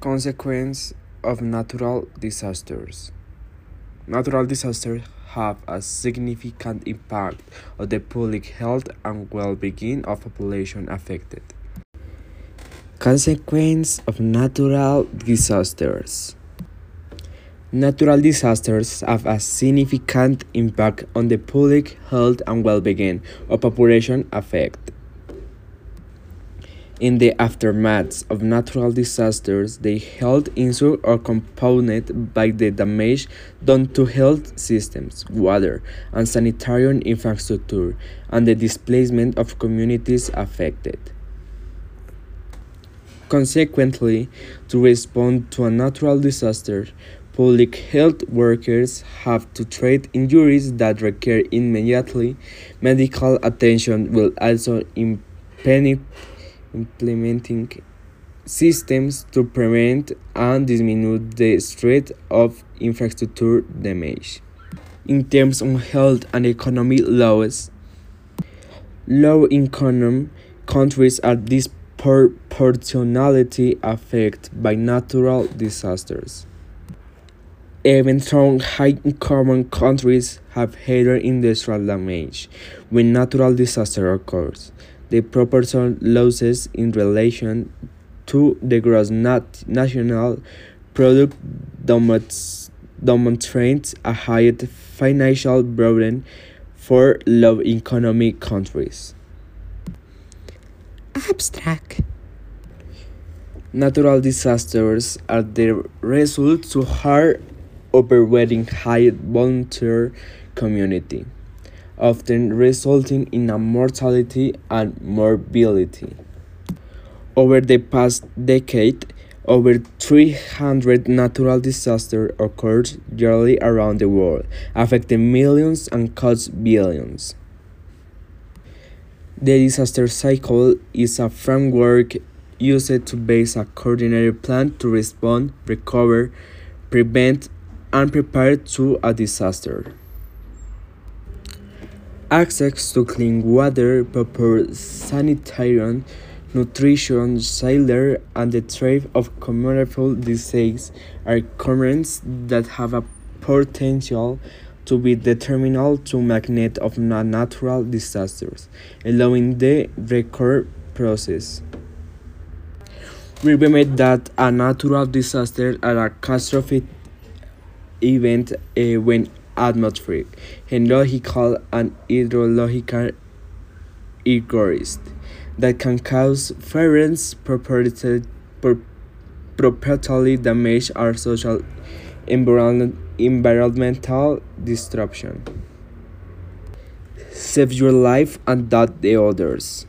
Consequence of natural disasters. Natural disasters have a significant impact on the public health and well-being of population affected. Consequence of natural disasters. Natural disasters have a significant impact on the public health and well-being of population affected. In the aftermath of natural disasters, the health issues are compounded by the damage done to health systems, water and sanitary infrastructure, and the displacement of communities affected. Consequently, to respond to a natural disaster, public health workers have to treat injuries that require immediately medical attention while also impeding implementing systems to prevent and diminish the threat of infrastructure damage. In terms of health and economic laws, low-income countries are disproportionately affected by natural disasters. Even strong high-income countries have higher industrial damage when natural disaster occurs the proportion losses in relation to the gross nat national product demonstrates a higher financial burden for low economy countries. Abstract Natural disasters are the result to hard overwhelming high volunteer community often resulting in a mortality and morbidity. Over the past decade, over 300 natural disasters occurred yearly around the world, affecting millions and cost billions. The disaster cycle is a framework used to base a coordinated plan to respond, recover, prevent, and prepare to a disaster. Access to clean water, proper sanitation, nutrition, shelter, and the threat of communicable disease are currents that have a potential to be detrimental to magnet of natural disasters, allowing the record process. Remember that a natural disaster or a catastrophic event uh, when atmospheric, geological, and hydrological rigors that can cause various property, damage or social environmental disruption. Save your life and that the others.